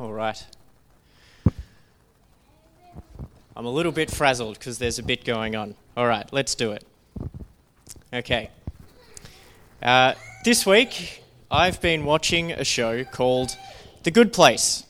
All right. I'm a little bit frazzled because there's a bit going on. All right, let's do it. Okay. Uh, this week, I've been watching a show called The Good Place.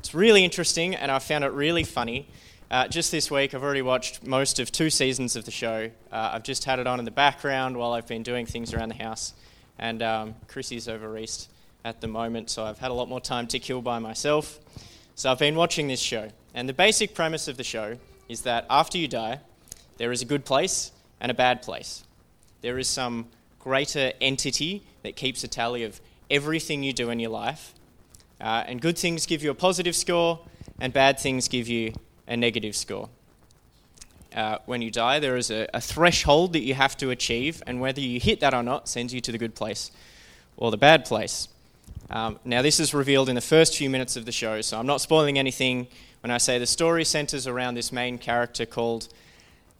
It's really interesting, and I found it really funny. Uh, just this week, I've already watched most of two seasons of the show. Uh, I've just had it on in the background while I've been doing things around the house, and um, Chrissy's over east at the moment, so I've had a lot more time to kill by myself. So I've been watching this show, and the basic premise of the show is that after you die, there is a good place and a bad place. There is some greater entity that keeps a tally of everything you do in your life, uh, and good things give you a positive score, and bad things give you a negative score. Uh, when you die, there is a, a threshold that you have to achieve, and whether you hit that or not sends you to the good place or the bad place. Um, now, this is revealed in the first few minutes of the show, so I'm not spoiling anything when I say the story centers around this main character called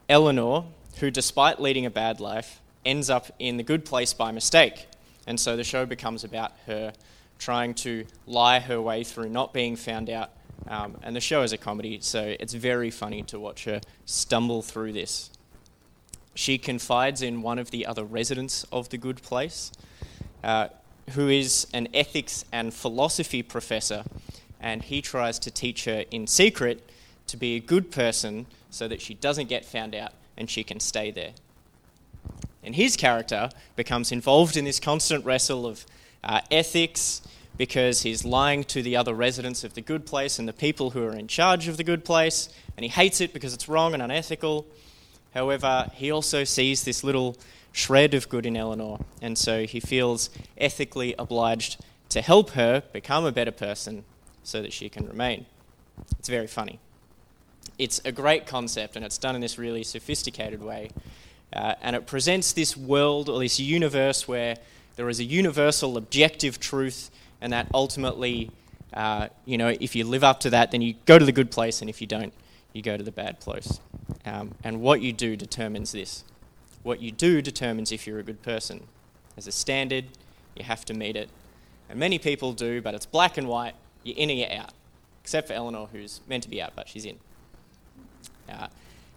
Eleanor, who, despite leading a bad life, ends up in the good place by mistake. And so the show becomes about her trying to lie her way through not being found out. Um, and the show is a comedy, so it's very funny to watch her stumble through this. She confides in one of the other residents of the good place, uh, who is an ethics and philosophy professor, and he tries to teach her in secret to be a good person so that she doesn't get found out and she can stay there. And his character becomes involved in this constant wrestle of uh, ethics because he's lying to the other residents of the good place and the people who are in charge of the good place, and he hates it because it's wrong and unethical. However, he also sees this little shred of good in Eleanor, and so he feels ethically obliged to help her become a better person so that she can remain. It's very funny. It's a great concept, and it's done in this really sophisticated way. Uh, and it presents this world or this universe where there is a universal objective truth, and that ultimately, uh, you know, if you live up to that, then you go to the good place, and if you don't, you go to the bad place. Um, and what you do determines this. What you do determines if you're a good person. There's a standard, you have to meet it. And many people do, but it's black and white, you're in or you're out. Except for Eleanor, who's meant to be out, but she's in. Uh,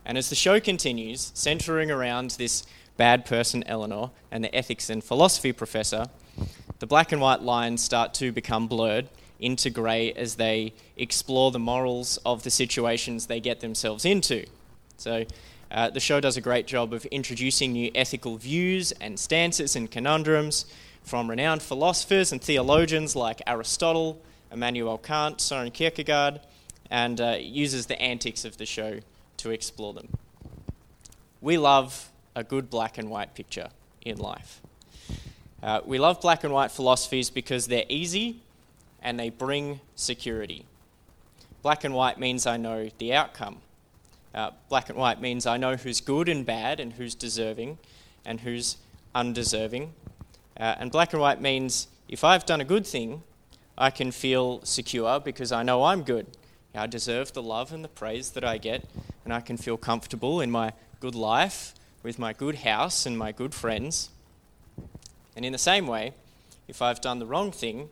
and as the show continues, centering around this bad person, Eleanor, and the ethics and philosophy professor, the black and white lines start to become blurred into grey as they explore the morals of the situations they get themselves into. So, uh, the show does a great job of introducing new ethical views and stances and conundrums from renowned philosophers and theologians like Aristotle, Immanuel Kant, Soren Kierkegaard, and uh, uses the antics of the show to explore them. We love a good black and white picture in life. Uh, we love black and white philosophies because they're easy and they bring security. Black and white means I know the outcome. Uh, black and white means I know who's good and bad and who's deserving and who's undeserving. Uh, and black and white means if I've done a good thing, I can feel secure because I know I'm good. I deserve the love and the praise that I get, and I can feel comfortable in my good life with my good house and my good friends. And in the same way, if I've done the wrong thing,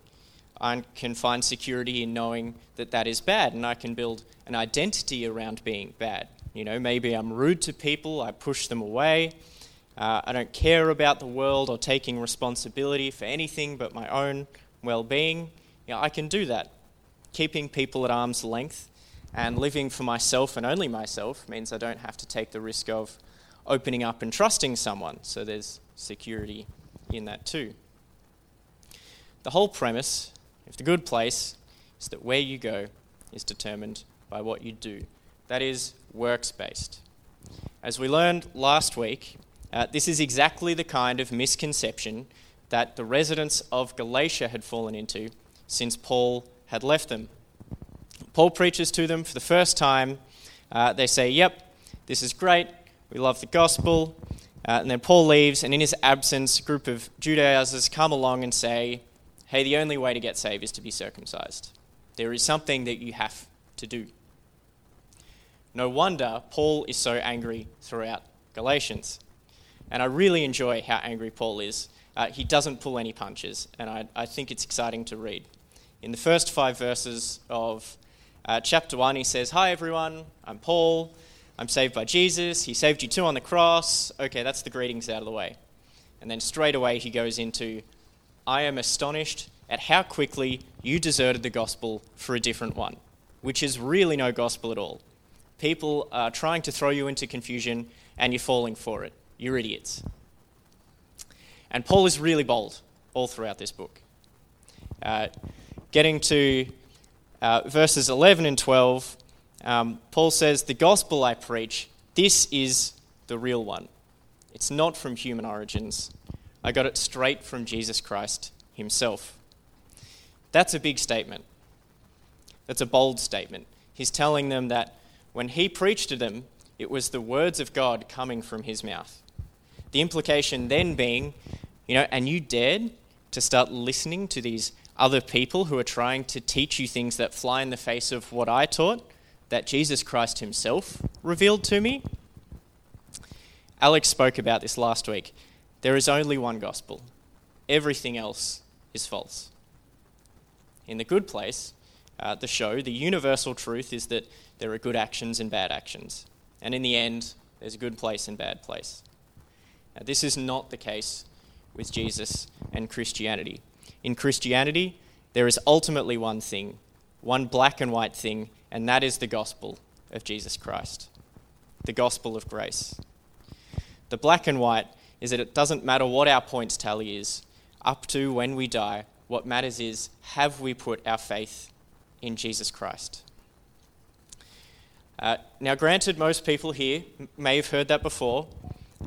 I can find security in knowing that that is bad, and I can build an identity around being bad. You know, maybe I'm rude to people, I push them away, uh, I don't care about the world or taking responsibility for anything but my own well being. You know, I can do that keeping people at arm's length and living for myself and only myself means I don't have to take the risk of opening up and trusting someone. So there's security in that too. The whole premise of the good place is that where you go is determined by what you do. That is works based. As we learned last week, uh, this is exactly the kind of misconception that the residents of Galatia had fallen into since Paul had left them. Paul preaches to them for the first time. Uh, they say, Yep, this is great. We love the gospel. Uh, and then Paul leaves, and in his absence, a group of Judaizers come along and say, Hey, the only way to get saved is to be circumcised. There is something that you have to do. No wonder Paul is so angry throughout Galatians. And I really enjoy how angry Paul is. Uh, he doesn't pull any punches, and I, I think it's exciting to read. In the first five verses of uh, chapter 1, he says, Hi everyone, I'm Paul. I'm saved by Jesus. He saved you too on the cross. Okay, that's the greetings out of the way. And then straight away he goes into, I am astonished at how quickly you deserted the gospel for a different one, which is really no gospel at all. People are trying to throw you into confusion and you're falling for it. You're idiots. And Paul is really bold all throughout this book. Uh, getting to uh, verses 11 and 12, um, Paul says, The gospel I preach, this is the real one. It's not from human origins. I got it straight from Jesus Christ himself. That's a big statement. That's a bold statement. He's telling them that when he preached to them, it was the words of God coming from his mouth. The implication then being, you know, and you dared to start listening to these other people who are trying to teach you things that fly in the face of what I taught, that Jesus Christ himself revealed to me? Alex spoke about this last week. There is only one gospel, everything else is false. In the good place, uh, the show, the universal truth is that there are good actions and bad actions. And in the end, there's a good place and bad place. Now, this is not the case with Jesus and Christianity. In Christianity, there is ultimately one thing, one black and white thing, and that is the gospel of Jesus Christ, the gospel of grace. The black and white is that it doesn't matter what our points tally is, up to when we die, what matters is have we put our faith in Jesus Christ? Uh, now, granted, most people here may have heard that before,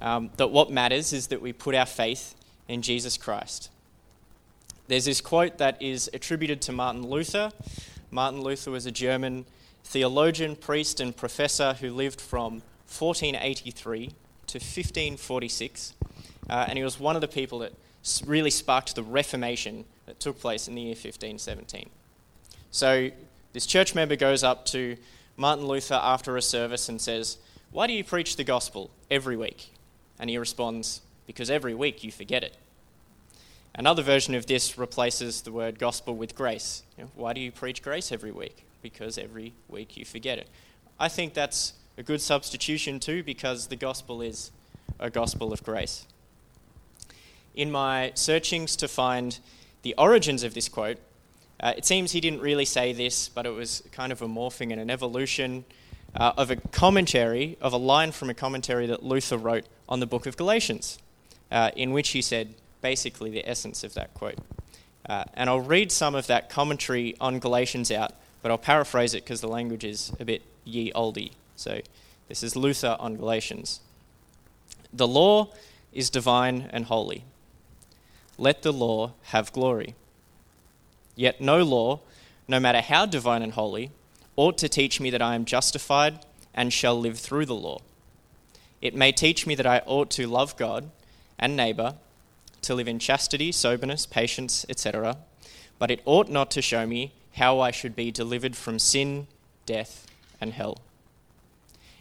um, that what matters is that we put our faith in Jesus Christ. There's this quote that is attributed to Martin Luther. Martin Luther was a German theologian, priest, and professor who lived from 1483 to 1546. Uh, and he was one of the people that really sparked the Reformation that took place in the year 1517. So this church member goes up to Martin Luther after a service and says, Why do you preach the gospel every week? And he responds, Because every week you forget it. Another version of this replaces the word gospel with grace. You know, why do you preach grace every week? Because every week you forget it. I think that's a good substitution too, because the gospel is a gospel of grace. In my searchings to find the origins of this quote, uh, it seems he didn't really say this, but it was kind of a morphing and an evolution uh, of a commentary, of a line from a commentary that Luther wrote on the book of Galatians, uh, in which he said, basically the essence of that quote. Uh, and I'll read some of that commentary on Galatians out, but I'll paraphrase it because the language is a bit ye olde. So this is Luther on Galatians. The law is divine and holy. Let the law have glory. Yet no law, no matter how divine and holy, ought to teach me that I am justified and shall live through the law. It may teach me that I ought to love God and neighbour to live in chastity, soberness, patience, etc. But it ought not to show me how I should be delivered from sin, death, and hell.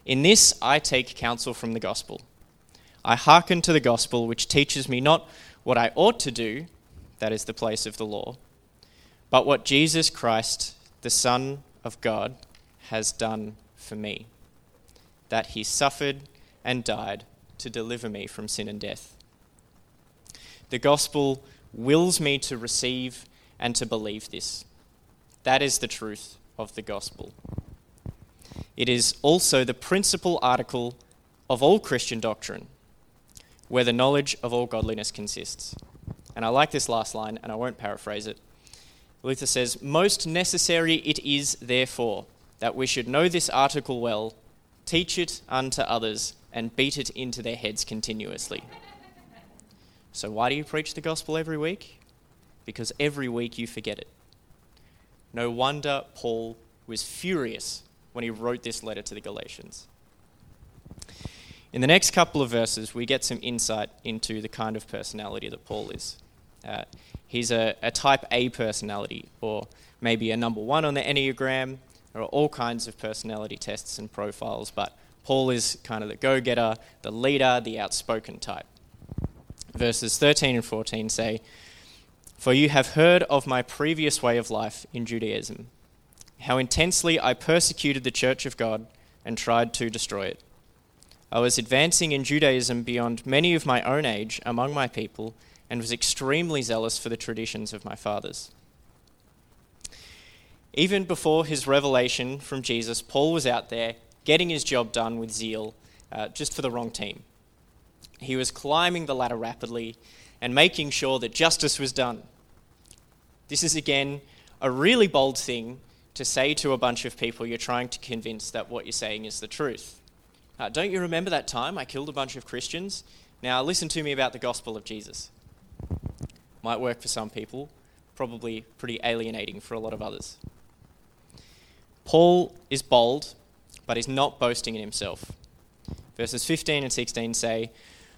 In this I take counsel from the gospel. I hearken to the gospel, which teaches me not what I ought to do, that is the place of the law, but what Jesus Christ, the Son of God, has done for me, that he suffered and died to deliver me from sin and death. The gospel wills me to receive and to believe this. That is the truth of the gospel. It is also the principal article of all Christian doctrine, where the knowledge of all godliness consists. And I like this last line, and I won't paraphrase it. Luther says, Most necessary it is, therefore, that we should know this article well, teach it unto others, and beat it into their heads continuously. So, why do you preach the gospel every week? Because every week you forget it. No wonder Paul was furious when he wrote this letter to the Galatians. In the next couple of verses, we get some insight into the kind of personality that Paul is. Uh, he's a, a type A personality, or maybe a number one on the Enneagram. There are all kinds of personality tests and profiles, but Paul is kind of the go getter, the leader, the outspoken type verses 13 and 14 say, For you have heard of my previous way of life in Judaism, how intensely I persecuted the church of God and tried to destroy it. I was advancing in Judaism beyond many of my own age among my people and was extremely zealous for the traditions of my fathers. Even before his revelation from Jesus, Paul was out there getting his job done with zeal, uh, just for the wrong team. He was climbing the ladder rapidly and making sure that justice was done. This is again a really bold thing to say to a bunch of people you're trying to convince that what you're saying is the truth. Uh, don't you remember that time I killed a bunch of Christians? Now listen to me about the gospel of Jesus. Might work for some people, probably pretty alienating for a lot of others. Paul is bold, but he's not boasting in himself. Verses 15 and 16 say,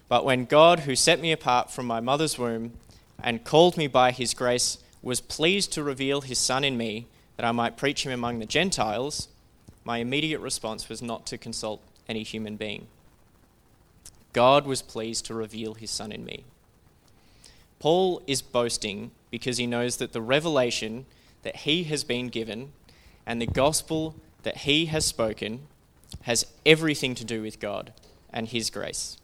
But when God, who set me apart from my mother's womb and called me by his grace, was pleased to reveal his Son in me, that I might preach him among the Gentiles, my immediate response was not to consult any human being. God was pleased to reveal his Son in me. Paul is boasting because he knows that the revelation that he has been given and the gospel that he has spoken has everything to do with God and his grace.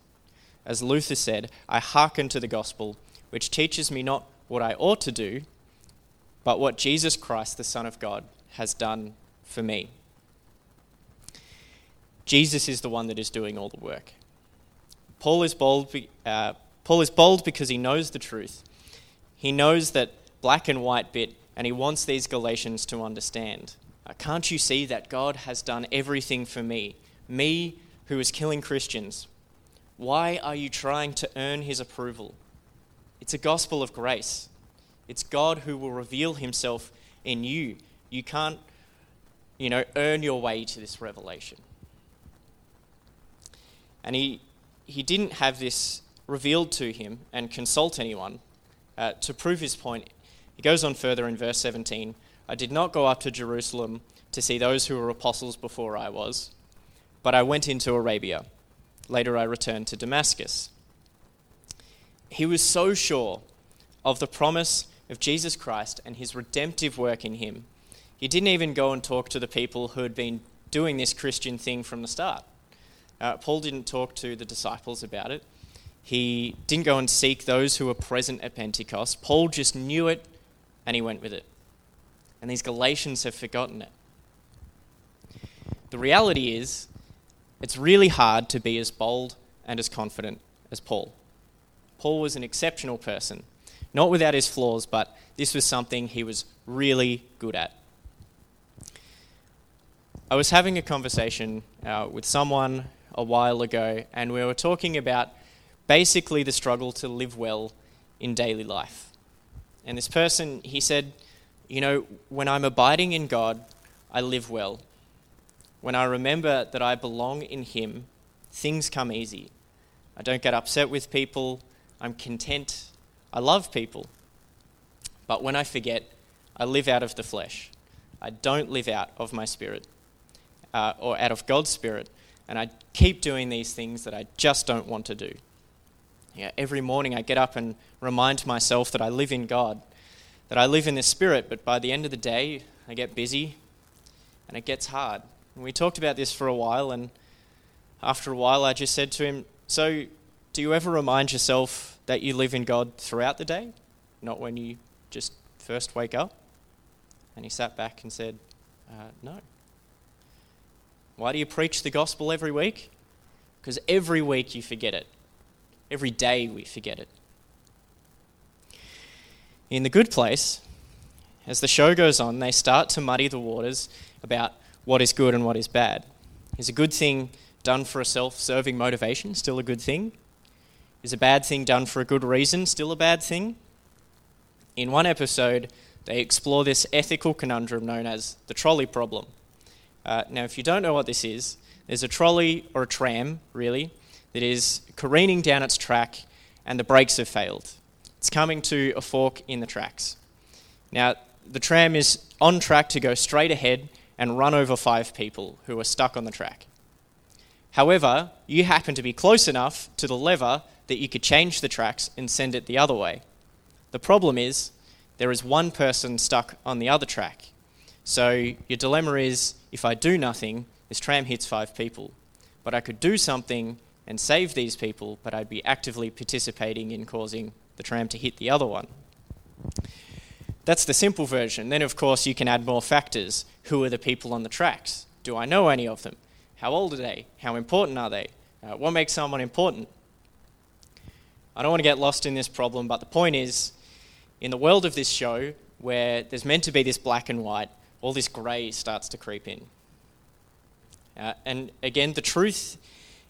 As Luther said, I hearken to the gospel, which teaches me not what I ought to do, but what Jesus Christ, the Son of God, has done for me. Jesus is the one that is doing all the work. Paul is bold, uh, Paul is bold because he knows the truth. He knows that black and white bit, and he wants these Galatians to understand. Uh, can't you see that God has done everything for me? Me who is killing Christians. Why are you trying to earn his approval? It's a gospel of grace. It's God who will reveal himself in you. You can't, you know, earn your way to this revelation. And he, he didn't have this revealed to him and consult anyone uh, to prove his point. He goes on further in verse 17 I did not go up to Jerusalem to see those who were apostles before I was, but I went into Arabia. Later I returned to Damascus. He was so sure of the promise of Jesus Christ and his redemptive work in him, he didn't even go and talk to the people who had been doing this Christian thing from the start. Uh, Paul didn't talk to the disciples about it. He didn't go and seek those who were present at Pentecost. Paul just knew it and he went with it. And these Galatians have forgotten it. The reality is, it's really hard to be as bold and as confident as Paul. Paul was an exceptional person. Not without his flaws, but this was something he was really good at. I was having a conversation uh, with someone a while ago, and we were talking about basically the struggle to live well in daily life. And this person, he said, You know, when I'm abiding in God, I live well. When I remember that I belong in Him, things come easy. I don't get upset with people. I'm content I love people. But when I forget, I live out of the flesh. I don't live out of my spirit uh, or out of God's spirit. And I keep doing these things that I just don't want to do. Yeah, every morning I get up and remind myself that I live in God, that I live in the spirit, but by the end of the day, I get busy and it gets hard. And we talked about this for a while, and after a while, I just said to him, So, do you ever remind yourself that you live in God throughout the day, not when you just first wake up? And he sat back and said, uh, No. Why do you preach the gospel every week? Because every week you forget it. Every day we forget it. In the good place, as the show goes on, they start to muddy the waters about what is good and what is bad. Is a good thing done for a self serving motivation still a good thing? Is a bad thing done for a good reason still a bad thing? In one episode, they explore this ethical conundrum known as the trolley problem. Uh, now, if you don't know what this is, there's a trolley or a tram, really, that is careening down its track and the brakes have failed. It's coming to a fork in the tracks. Now, the tram is on track to go straight ahead and run over five people who are stuck on the track. However, you happen to be close enough to the lever that you could change the tracks and send it the other way. The problem is, there is one person stuck on the other track. So your dilemma is if I do nothing, this tram hits five people. But I could do something and save these people, but I'd be actively participating in causing the tram to hit the other one. That's the simple version. Then, of course, you can add more factors. Who are the people on the tracks? Do I know any of them? How old are they? How important are they? Uh, what makes someone important? I don't want to get lost in this problem, but the point is in the world of this show, where there's meant to be this black and white, all this grey starts to creep in. Uh, and again, the truth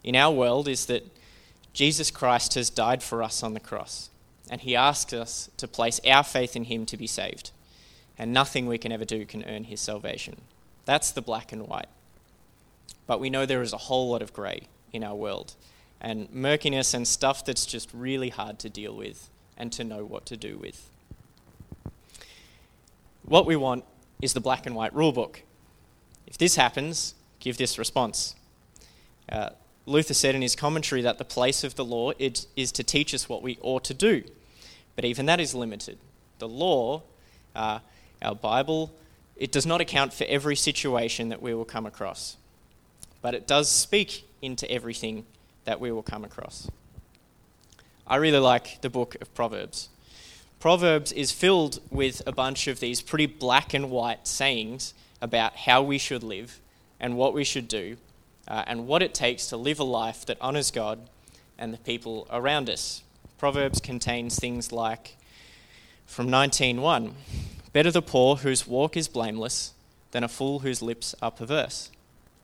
in our world is that Jesus Christ has died for us on the cross, and he asks us to place our faith in him to be saved. And nothing we can ever do can earn his salvation. That's the black and white. But we know there is a whole lot of grey in our world, and murkiness and stuff that's just really hard to deal with and to know what to do with. What we want is the black and white rule book. If this happens, give this response. Uh, Luther said in his commentary that the place of the law is to teach us what we ought to do. But even that is limited. The law, uh, our Bible, it does not account for every situation that we will come across. But it does speak into everything that we will come across. I really like the book of Proverbs. Proverbs is filled with a bunch of these pretty black and white sayings about how we should live and what we should do uh, and what it takes to live a life that honours God and the people around us. Proverbs contains things like from 19:1, better the poor whose walk is blameless than a fool whose lips are perverse.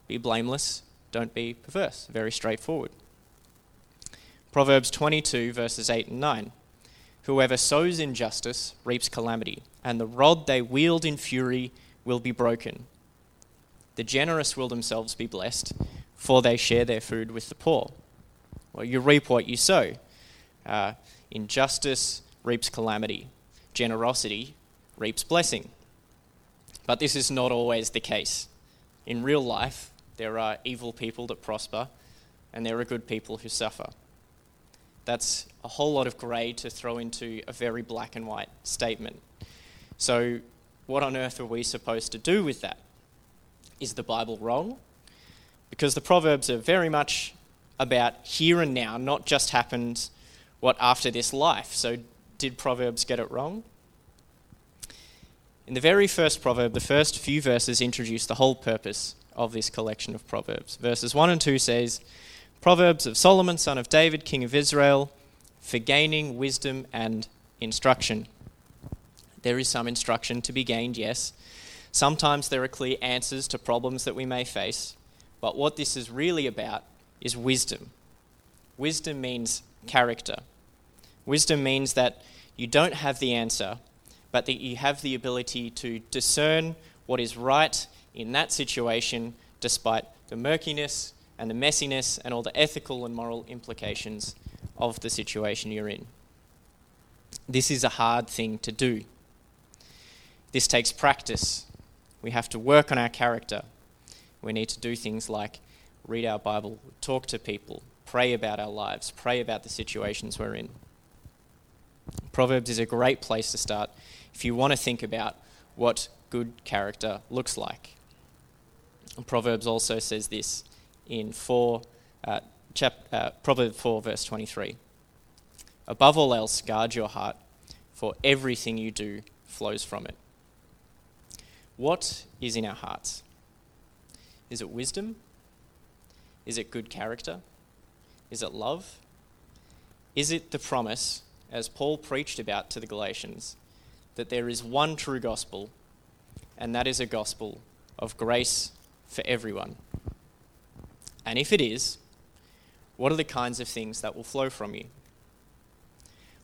Be blameless, don't be perverse. Very straightforward. Proverbs 22 verses 8 and 9. Whoever sows injustice reaps calamity, and the rod they wield in fury will be broken. The generous will themselves be blessed, for they share their food with the poor. Well, you reap what you sow. Uh, injustice reaps calamity, generosity reaps blessing. But this is not always the case. In real life, there are evil people that prosper, and there are good people who suffer. That's a whole lot of grey to throw into a very black and white statement. So, what on earth are we supposed to do with that? Is the Bible wrong? Because the Proverbs are very much about here and now, not just happened what after this life. So, did Proverbs get it wrong? In the very first proverb, the first few verses introduce the whole purpose of this collection of proverbs. Verses 1 and 2 says, Proverbs of Solomon, son of David, king of Israel, for gaining wisdom and instruction. There is some instruction to be gained, yes, Sometimes there are clear answers to problems that we may face, but what this is really about is wisdom. Wisdom means character. Wisdom means that you don't have the answer, but that you have the ability to discern what is right in that situation despite the murkiness and the messiness and all the ethical and moral implications of the situation you're in. This is a hard thing to do. This takes practice. We have to work on our character. We need to do things like read our Bible, talk to people, pray about our lives, pray about the situations we're in. Proverbs is a great place to start if you want to think about what good character looks like. Proverbs also says this in 4, uh, chap, uh, Proverbs 4, verse 23. Above all else, guard your heart, for everything you do flows from it. What is in our hearts? Is it wisdom? Is it good character? Is it love? Is it the promise, as Paul preached about to the Galatians, that there is one true gospel, and that is a gospel of grace for everyone? And if it is, what are the kinds of things that will flow from you?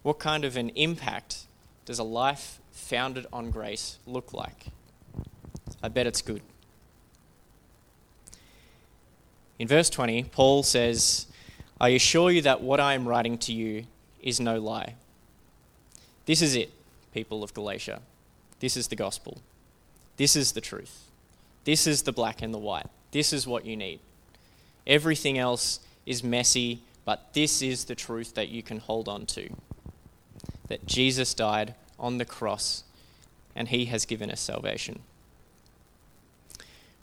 What kind of an impact does a life founded on grace look like? I bet it's good. In verse 20, Paul says, I assure you that what I am writing to you is no lie. This is it, people of Galatia. This is the gospel. This is the truth. This is the black and the white. This is what you need. Everything else is messy, but this is the truth that you can hold on to. That Jesus died on the cross and He has given us salvation.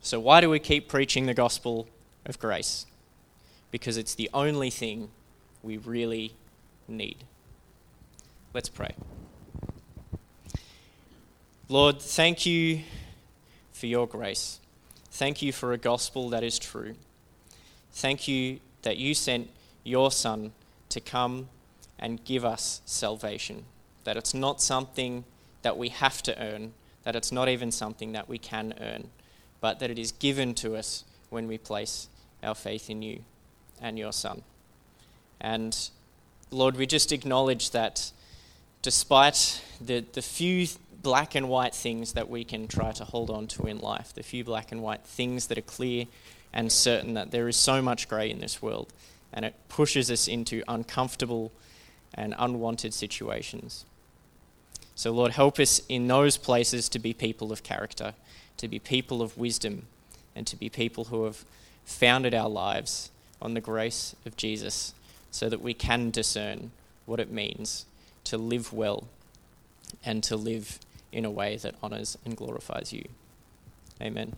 So, why do we keep preaching the gospel of grace? Because it's the only thing we really need. Let's pray. Lord, thank you for your grace. Thank you for a gospel that is true. Thank you that you sent your Son to come and give us salvation. That it's not something that we have to earn, that it's not even something that we can earn, but that it is given to us when we place our faith in you and your Son. And Lord, we just acknowledge that despite the, the few black and white things that we can try to hold on to in life, the few black and white things that are clear and certain, that there is so much grey in this world, and it pushes us into uncomfortable and unwanted situations. So, Lord, help us in those places to be people of character, to be people of wisdom, and to be people who have founded our lives on the grace of Jesus so that we can discern what it means to live well and to live in a way that honours and glorifies you. Amen.